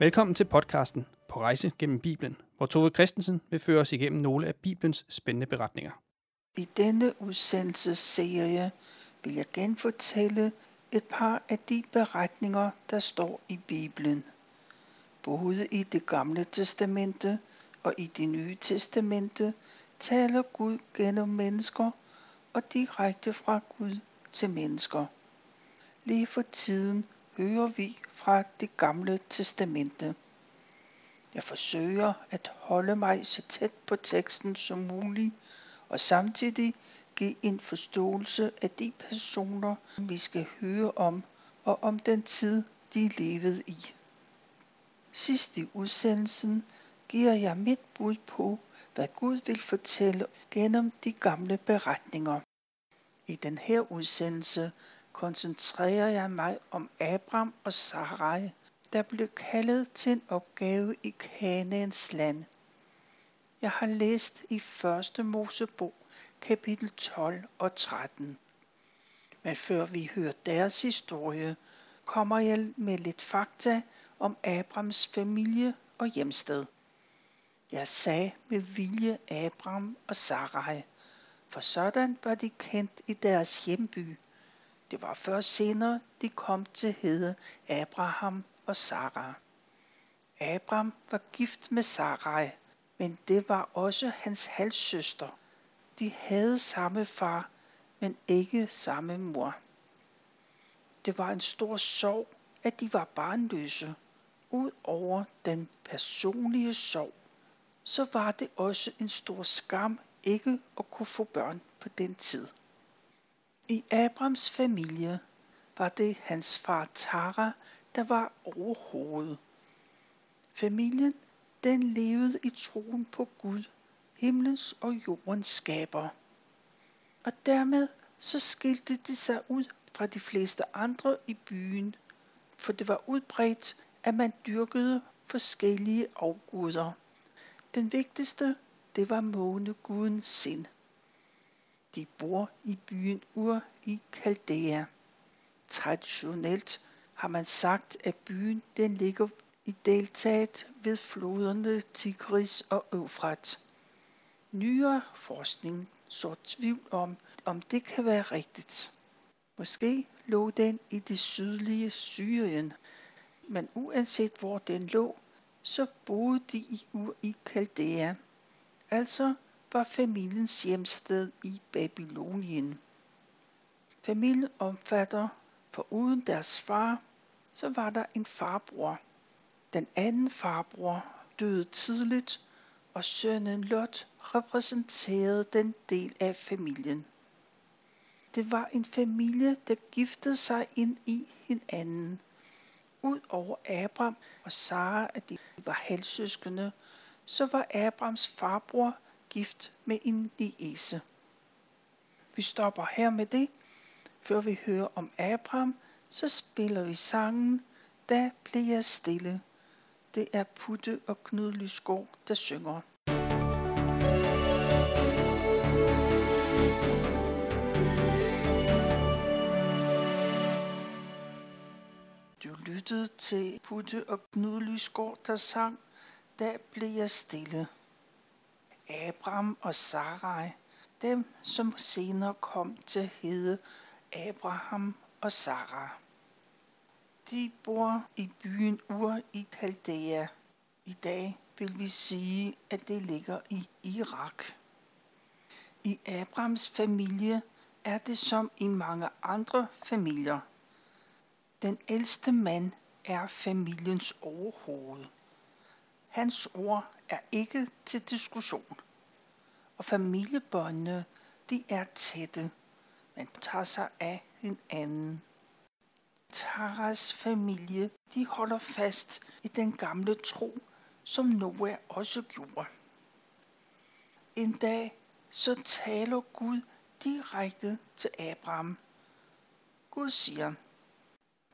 Velkommen til podcasten På rejse gennem Bibelen, hvor Tove Christensen vil føre os igennem nogle af Bibelens spændende beretninger. I denne udsendelsesserie vil jeg genfortælle et par af de beretninger, der står i Bibelen. Både i det gamle testamente og i det nye testamente taler Gud gennem mennesker og direkte fra Gud til mennesker. Lige for tiden hører vi fra det gamle testamente. Jeg forsøger at holde mig så tæt på teksten som muligt, og samtidig give en forståelse af de personer, vi skal høre om, og om den tid, de levede i. Sidst i udsendelsen giver jeg mit bud på, hvad Gud vil fortælle gennem de gamle beretninger. I den her udsendelse koncentrerer jeg mig om Abraham og Sarai, der blev kaldet til en opgave i Kanaans land. Jeg har læst i 1. Mosebog kapitel 12 og 13. Men før vi hører deres historie, kommer jeg med lidt fakta om Abrams familie og hjemsted. Jeg sagde med vilje Abraham og Sarai, for sådan var de kendt i deres hjemby. Det var først senere, de kom til hede Abraham og Sarah. Abraham var gift med Sarai, men det var også hans halvsøster. De havde samme far, men ikke samme mor. Det var en stor sorg, at de var barnløse. Udover den personlige sorg, så var det også en stor skam ikke at kunne få børn på den tid. I Abrams familie var det hans far Tara, der var overhovedet. Familien, den levede i troen på Gud, himlens og jordens skaber. Og dermed så skilte de sig ud fra de fleste andre i byen, for det var udbredt, at man dyrkede forskellige afguder. Den vigtigste, det var måneguden Sin. De bor i byen Ur i Kaldea. Traditionelt har man sagt, at byen den ligger i deltaget ved floderne Tigris og Eufrat. Nyere forskning så tvivl om, om det kan være rigtigt. Måske lå den i det sydlige Syrien, men uanset hvor den lå, så boede de i Ur i Kaldea. Altså var familiens hjemsted i Babylonien. Familien omfatter, uden deres far, så var der en farbror. Den anden farbror døde tidligt, og sønnen Lot repræsenterede den del af familien. Det var en familie, der giftede sig ind i hinanden. Udover Abraham og Sara, at de var halvsøskende, så var Abrahams farbror gift med en Liese. Vi stopper her med det. Før vi hører om Abraham, så spiller vi sangen Da blev jeg stille. Det er Putte og Knud Lysgaard, der synger. Du lyttede til Putte og Knud Lysgaard, der sang Da blev jeg stille. Abraham og Sarai, dem som senere kom til at hede Abraham og Sara. De bor i byen Ur i Kaldea. I dag vil vi sige, at det ligger i Irak. I Abrahams familie er det som i mange andre familier. Den ældste mand er familiens overhoved. Hans ord er ikke til diskussion. Og familiebåndene, de er tætte, men tager sig af hinanden. Taras familie, de holder fast i den gamle tro, som Noah også gjorde. En dag så taler Gud direkte til Abraham. Gud siger,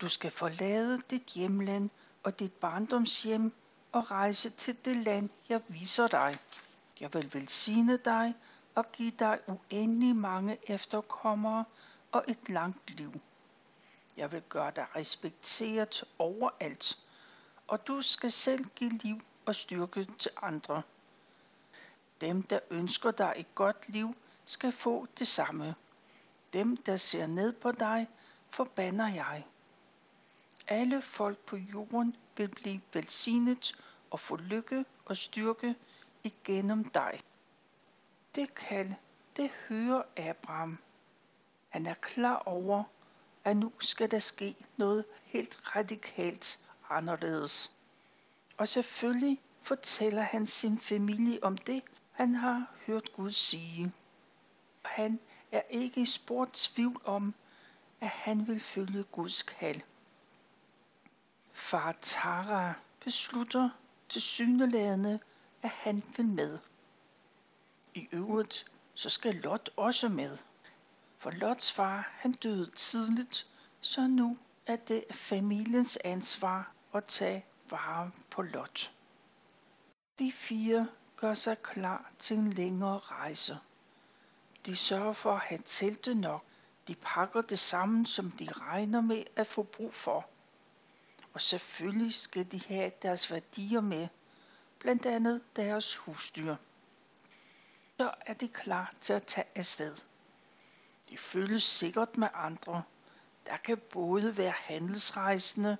du skal forlade dit hjemland og dit barndomshjem og rejse til det land, jeg viser dig. Jeg vil velsigne dig og give dig uendelig mange efterkommere og et langt liv. Jeg vil gøre dig respekteret overalt, og du skal selv give liv og styrke til andre. Dem, der ønsker dig et godt liv, skal få det samme. Dem, der ser ned på dig, forbander jeg. Alle folk på jorden vil blive velsignet og få lykke og styrke igennem dig. Det kald, det hører Abraham. Han er klar over, at nu skal der ske noget helt radikalt anderledes. Og selvfølgelig fortæller han sin familie om det, han har hørt Gud sige. Han er ikke i spor tvivl om, at han vil følge Guds kald. Far Tara beslutter til syneladende, at han vil med. I øvrigt, så skal Lot også med. For Lots far, han døde tidligt, så nu er det familiens ansvar at tage vare på Lot. De fire gør sig klar til en længere rejse. De sørger for at have teltet nok. De pakker det sammen, som de regner med at få brug for. Og selvfølgelig skal de have deres værdier med, blandt andet deres husdyr. Så er de klar til at tage afsted. De føles sikkert med andre. Der kan både være handelsrejsende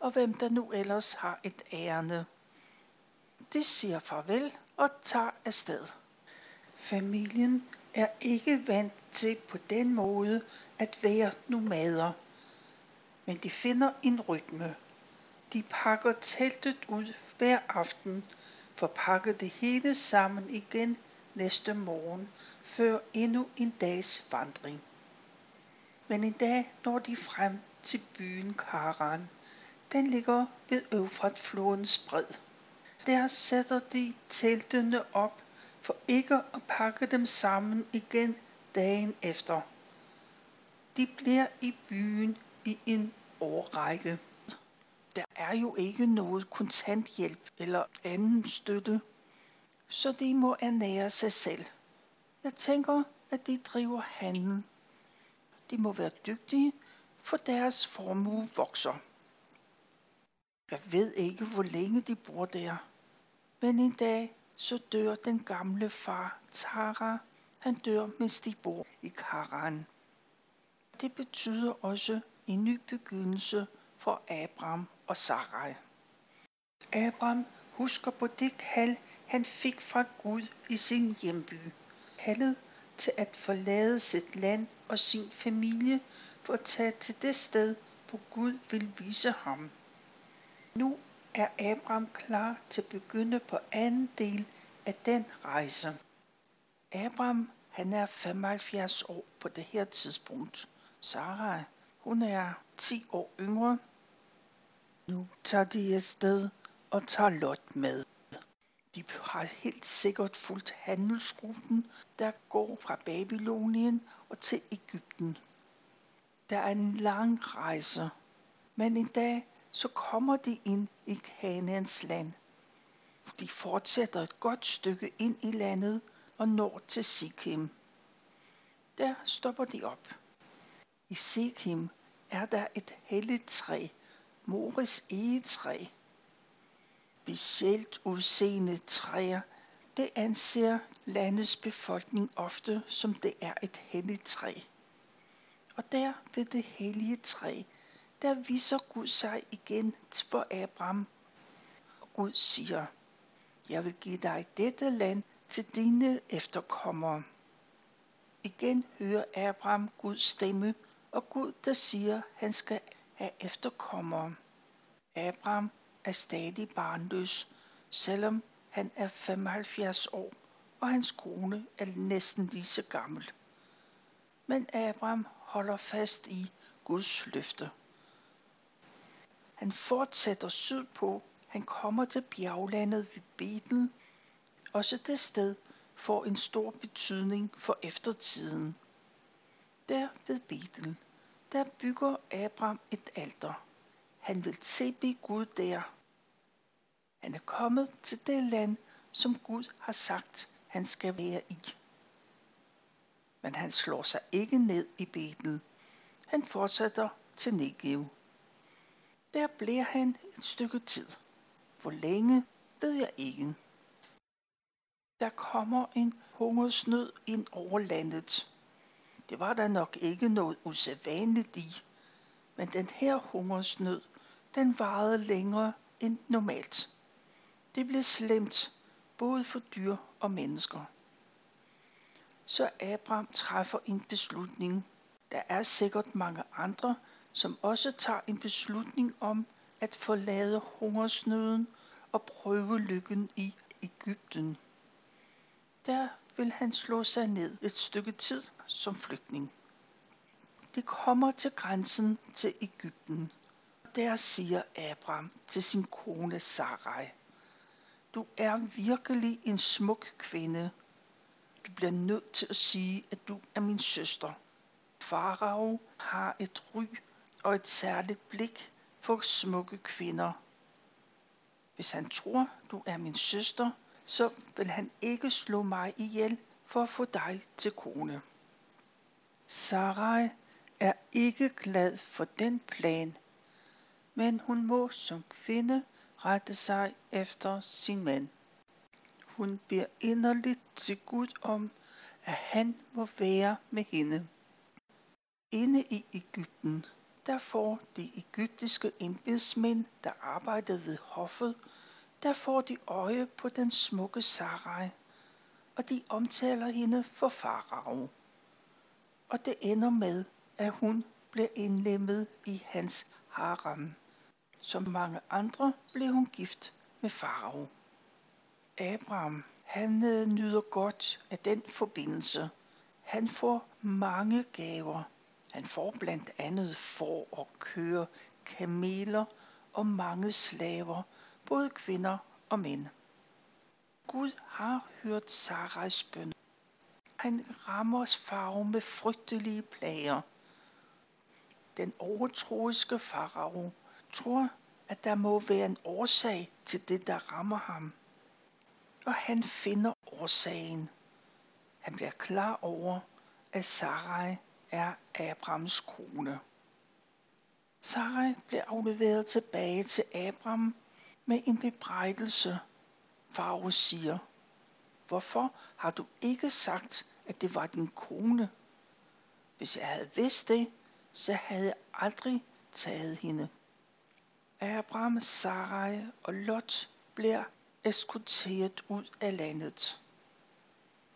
og hvem der nu ellers har et ærende. De siger farvel og tager afsted. Familien er ikke vant til på den måde at være nomader, men de finder en rytme. De pakker teltet ud hver aften, forpakker det hele sammen igen næste morgen, før endnu en dags vandring. Men en dag når de frem til byen Karan. Den ligger ved Øvfratflodens bred. Der sætter de teltene op for ikke at pakke dem sammen igen dagen efter. De bliver i byen i en årrække. Der er jo ikke noget kontanthjælp eller anden støtte, så de må ernære sig selv. Jeg tænker, at de driver handel. De må være dygtige, for deres formue vokser. Jeg ved ikke, hvor længe de bor der. Men en dag så dør den gamle far Tara. Han dør, mens de bor i Karan. Det betyder også en ny begyndelse for Abraham og Sarai. Abraham husker på det kald, han fik fra Gud i sin hjemby. Kaldet til at forlade sit land og sin familie for at tage til det sted, hvor Gud vil vise ham. Nu er Abraham klar til at begynde på anden del af den rejse. Abraham han er 75 år på det her tidspunkt. Sarah hun er 10 år yngre. Nu tager de afsted og tager Lot med. De har helt sikkert fulgt handelsruten, der går fra Babylonien og til Ægypten. Der er en lang rejse, men en dag så kommer de ind i Kanaans land. De fortsætter et godt stykke ind i landet og når til Sikkim. Der stopper de op. I Sikkim er der et helligt træ, Moris egetræ. Specielt udseende træer, det anser landets befolkning ofte som det er et helligt træ. Og der ved det hellige træ, der viser Gud sig igen for Abraham. Og Gud siger, jeg vil give dig dette land til dine efterkommere. Igen hører Abraham Guds stemme, og Gud der siger, han skal af efterkommere. Abraham er stadig barnløs, selvom han er 75 år, og hans kone er næsten lige så gammel. Men Abraham holder fast i Guds løfte. Han fortsætter sydpå. Han kommer til bjerglandet ved Beten, Også det sted får en stor betydning for eftertiden. Der ved Betel, der bygger Abraham et alter. Han vil tilbe Gud der. Han er kommet til det land, som Gud har sagt, han skal være i. Men han slår sig ikke ned i Betel. Han fortsætter til Negev. Der bliver han et stykke tid. Hvor længe, ved jeg ikke. Der kommer en hungersnød ind over landet. Det var der nok ikke noget usædvanligt i, men den her hungersnød, den varede længere end normalt. Det blev slemt, både for dyr og mennesker. Så Abraham træffer en beslutning. Der er sikkert mange andre, som også tager en beslutning om at forlade hungersnøden og prøve lykken i Ægypten. Der vil han slå sig ned et stykke tid som flygtning. De kommer til grænsen til Ægypten. Der siger Abraham til sin kone Sarai, du er virkelig en smuk kvinde. Du bliver nødt til at sige, at du er min søster. Farao har et ry og et særligt blik for smukke kvinder. Hvis han tror, du er min søster, så vil han ikke slå mig ihjel for at få dig til kone. Sarai er ikke glad for den plan, men hun må som kvinde rette sig efter sin mand. Hun beder inderligt til Gud om, at han må være med hende. Inde i Ægypten, der får de egyptiske embedsmænd, der arbejdede ved hoffet, der får de øje på den smukke Sarai, og de omtaler hende for farao. Og det ender med, at hun bliver indlemmet i hans harem. Som mange andre blev hun gift med farao. Abraham, han øh, nyder godt af den forbindelse. Han får mange gaver. Han får blandt andet får og køer, kameler og mange slaver, både kvinder og mænd. Gud har hørt Sarais bøn. Han rammer farve med frygtelige plager. Den overtroiske farao tror, at der må være en årsag til det, der rammer ham. Og han finder årsagen. Han bliver klar over, at Sarai er Abrams kone. Sarai bliver afleveret tilbage til Abram med en bebrejdelse. Farao siger, hvorfor har du ikke sagt, at det var din kone? Hvis jeg havde vidst det, så havde jeg aldrig taget hende. Abraham, Sarai og Lot bliver eskorteret ud af landet.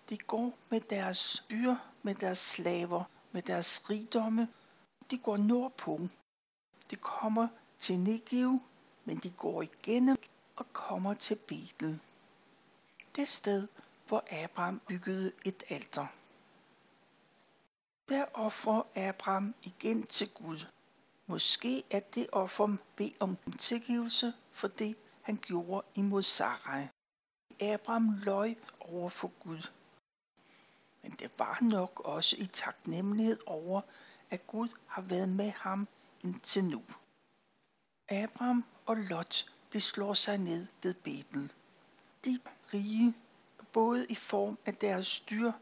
De går med deres byer, med deres slaver, med deres rigdomme. De går nordpå. De kommer til Negev, men de går igennem og kommer til Betel. Det sted, hvor Abraham byggede et alter. Der offrer Abraham igen til Gud. Måske er det offer bed om tilgivelse for det, han gjorde imod Sarai. Abraham løj over for Gud. Men det var nok også i taknemmelighed over, at Gud har været med ham indtil nu. Abraham og Lot, de slår sig ned ved Betel. De rige, både i form af deres dyr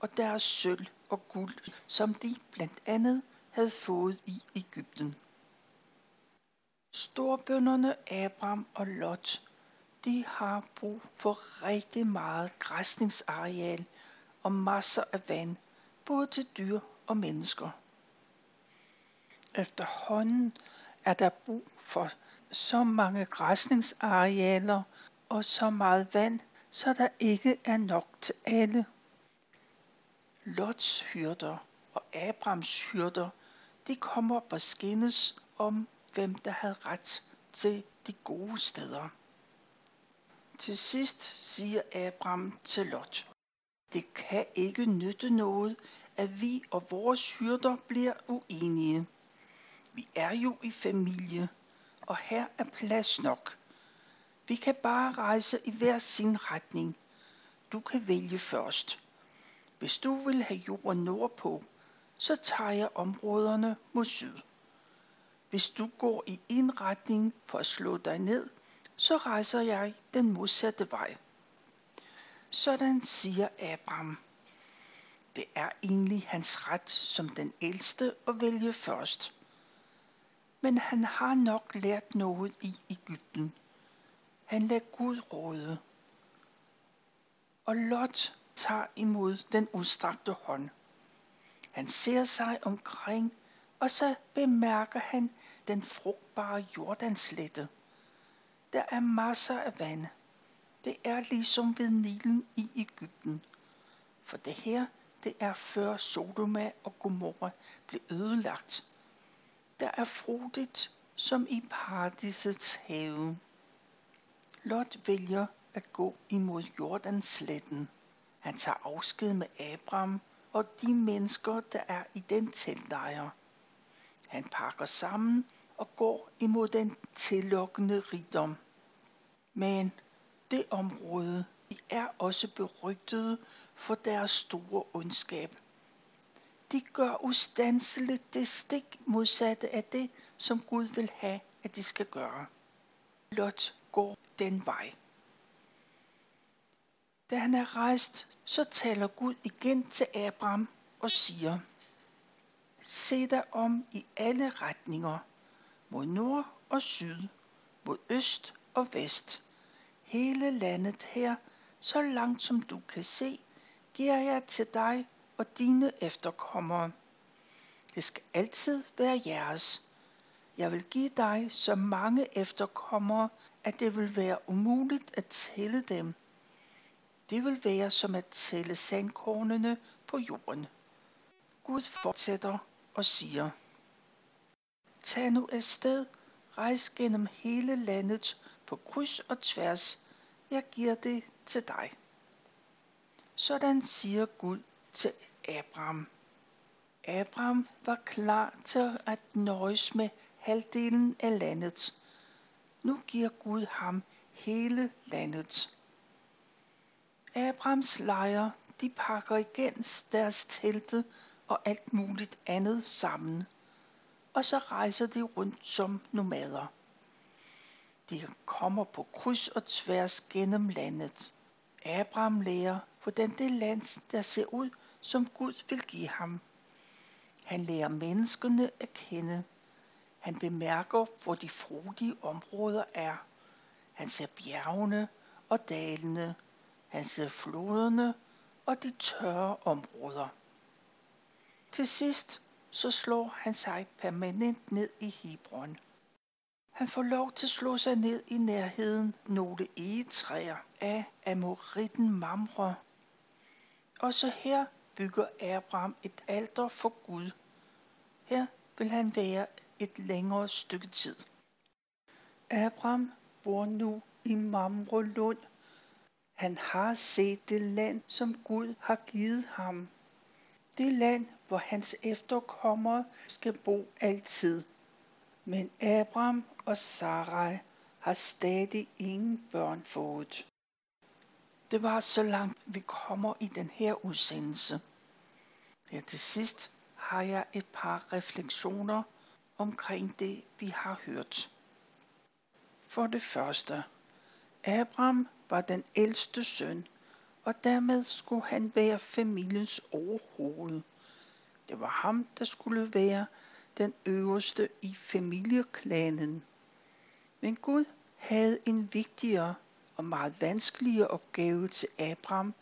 og deres sølv og guld, som de blandt andet havde fået i Ægypten. Storbønderne Abraham og Lot, de har brug for rigtig meget græsningsareal og masser af vand, både til dyr og mennesker. Efterhånden er der brug for så mange græsningsarealer og så meget vand, så der ikke er nok til alle. Lots hyrder og Abrams hyrder de kom op og skændes om, hvem der havde ret til de gode steder. Til sidst siger Abraham til Lot, det kan ikke nytte noget, at vi og vores hyrder bliver uenige. Vi er jo i familie, og her er plads nok. Vi kan bare rejse i hver sin retning. Du kan vælge først. Hvis du vil have jorden nordpå, så tager jeg områderne mod syd. Hvis du går i en retning for at slå dig ned, så rejser jeg den modsatte vej. Sådan siger Abraham. Det er egentlig hans ret som den ældste at vælge først. Men han har nok lært noget i Ægypten. Han lader Gud råde. Og Lot tager imod den udstrakte hånd. Han ser sig omkring, og så bemærker han den frugtbare Jordanslette. Der er masser af vand. Det er ligesom ved Nilen i Ægypten. For det her, det er før Sodoma og Gomorra blev ødelagt. Der er frodigt som i paradisets have. Lot vælger at gå imod Jordansletten. Han tager afsked med Abraham og de mennesker, der er i den teltlejr. Han pakker sammen og går imod den tillokkende rigdom. Men det område, de er også berygtede for deres store ondskab. De gør ustandsligt det stik modsatte af det, som Gud vil have, at de skal gøre. Lot går den vej. Da han er rejst, så taler Gud igen til Abraham og siger, Se dig om i alle retninger, mod nord og syd, mod øst og vest. Hele landet her, så langt som du kan se, giver jeg til dig og dine efterkommere. Det skal altid være jeres. Jeg vil give dig så mange efterkommere, at det vil være umuligt at tælle dem. Det vil være som at tælle sandkornene på jorden. Gud fortsætter og siger, Tag nu afsted, rejs gennem hele landet på kryds og tværs. Jeg giver det til dig. Sådan siger Gud til Abraham. Abraham var klar til at nøjes med halvdelen af landet. Nu giver Gud ham hele landet. Abrahams lejre, de pakker igen deres telte og alt muligt andet sammen. Og så rejser de rundt som nomader. De kommer på kryds og tværs gennem landet. Abraham lærer, hvordan det land, der ser ud, som Gud vil give ham. Han lærer menneskene at kende. Han bemærker, hvor de frodige områder er. Han ser bjergene og dalene. Han ser floderne og de tørre områder. Til sidst så slår han sig permanent ned i Hebron. Han får lov til at slå sig ned i nærheden nogle egetræer af Amoritten Mamre. Også her bygger Abraham et alter for Gud. Her vil han være et længere stykke tid. Abraham bor nu i Mamre Lund. Han har set det land, som Gud har givet ham. Det land, hvor hans efterkommere skal bo altid. Men Abraham og Sarai har stadig ingen børn fået. Det var så langt vi kommer i den her udsendelse. Her til sidst har jeg et par refleksioner omkring det, vi har hørt. For det første, Abraham var den ældste søn, og dermed skulle han være familiens overhoved. Det var ham, der skulle være den øverste i familieklanen. Men Gud havde en vigtigere og meget vanskelige opgave til Abraham,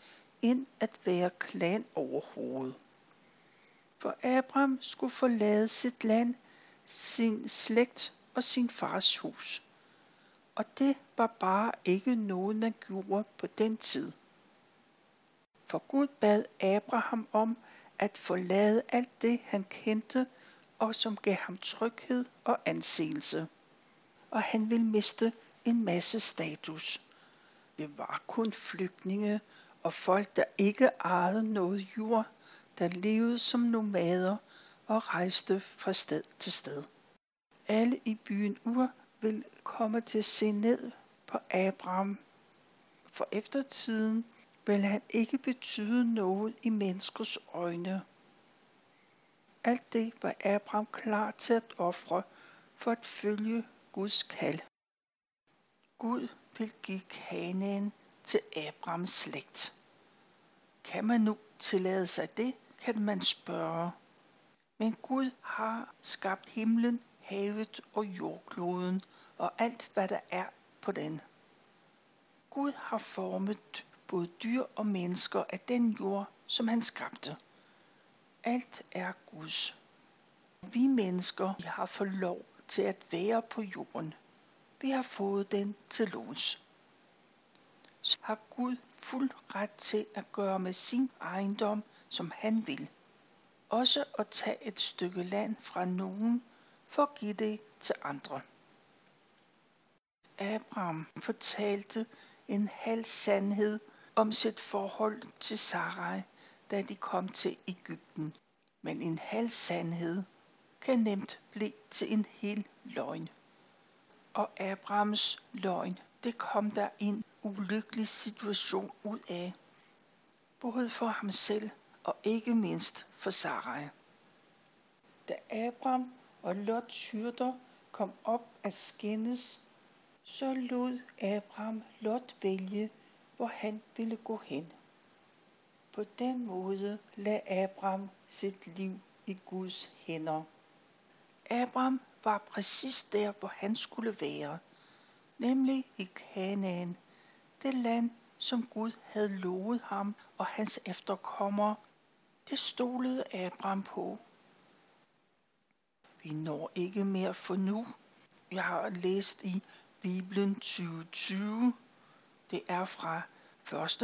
end at være klan overhovedet. For Abraham skulle forlade sit land, sin slægt og sin fars hus. Og det var bare ikke noget, man gjorde på den tid. For Gud bad Abraham om at forlade alt det, han kendte, og som gav ham tryghed og anseelse. Og han ville miste en masse status. Det var kun flygtninge og folk, der ikke ejede noget jord, der levede som nomader og rejste fra sted til sted. Alle i byen Ur vil komme til at se ned på Abraham, for eftertiden vil han ikke betyde noget i menneskers øjne. Alt det var Abraham klar til at ofre for at følge Guds kald. Gud vil give til Abrahams slægt. Kan man nu tillade sig det, kan man spørge. Men Gud har skabt himlen, havet og jordkloden og alt, hvad der er på den. Gud har formet både dyr og mennesker af den jord, som han skabte. Alt er Guds. Vi mennesker vi har fået lov til at være på jorden. Vi har fået den til låns. Så har Gud fuld ret til at gøre med sin ejendom, som han vil. Også at tage et stykke land fra nogen for at give det til andre. Abraham fortalte en halv sandhed om sit forhold til Sarai, da de kom til Ægypten. Men en halv sandhed kan nemt blive til en hel løgn. Og Abrahams løgn, det kom der en ulykkelig situation ud af. Både for ham selv og ikke mindst for Sarai. Da Abraham og Lots hyrder kom op at skændes, så lod Abraham Lot vælge, hvor han ville gå hen. På den måde lagde Abraham sit liv i Guds hænder. Abraham var præcis der, hvor han skulle være, nemlig i Kanaan, det land, som Gud havde lovet ham og hans efterkommere. Det stolede Abraham på. Vi når ikke mere for nu. Jeg har læst i Bibelen 2020. Det er fra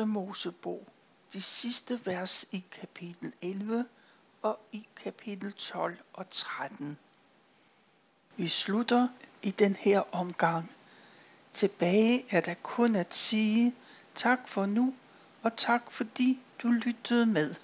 1. Mosebog, de sidste vers i kapitel 11 og i kapitel 12 og 13. Vi slutter i den her omgang. Tilbage er der kun at sige tak for nu, og tak fordi du lyttede med.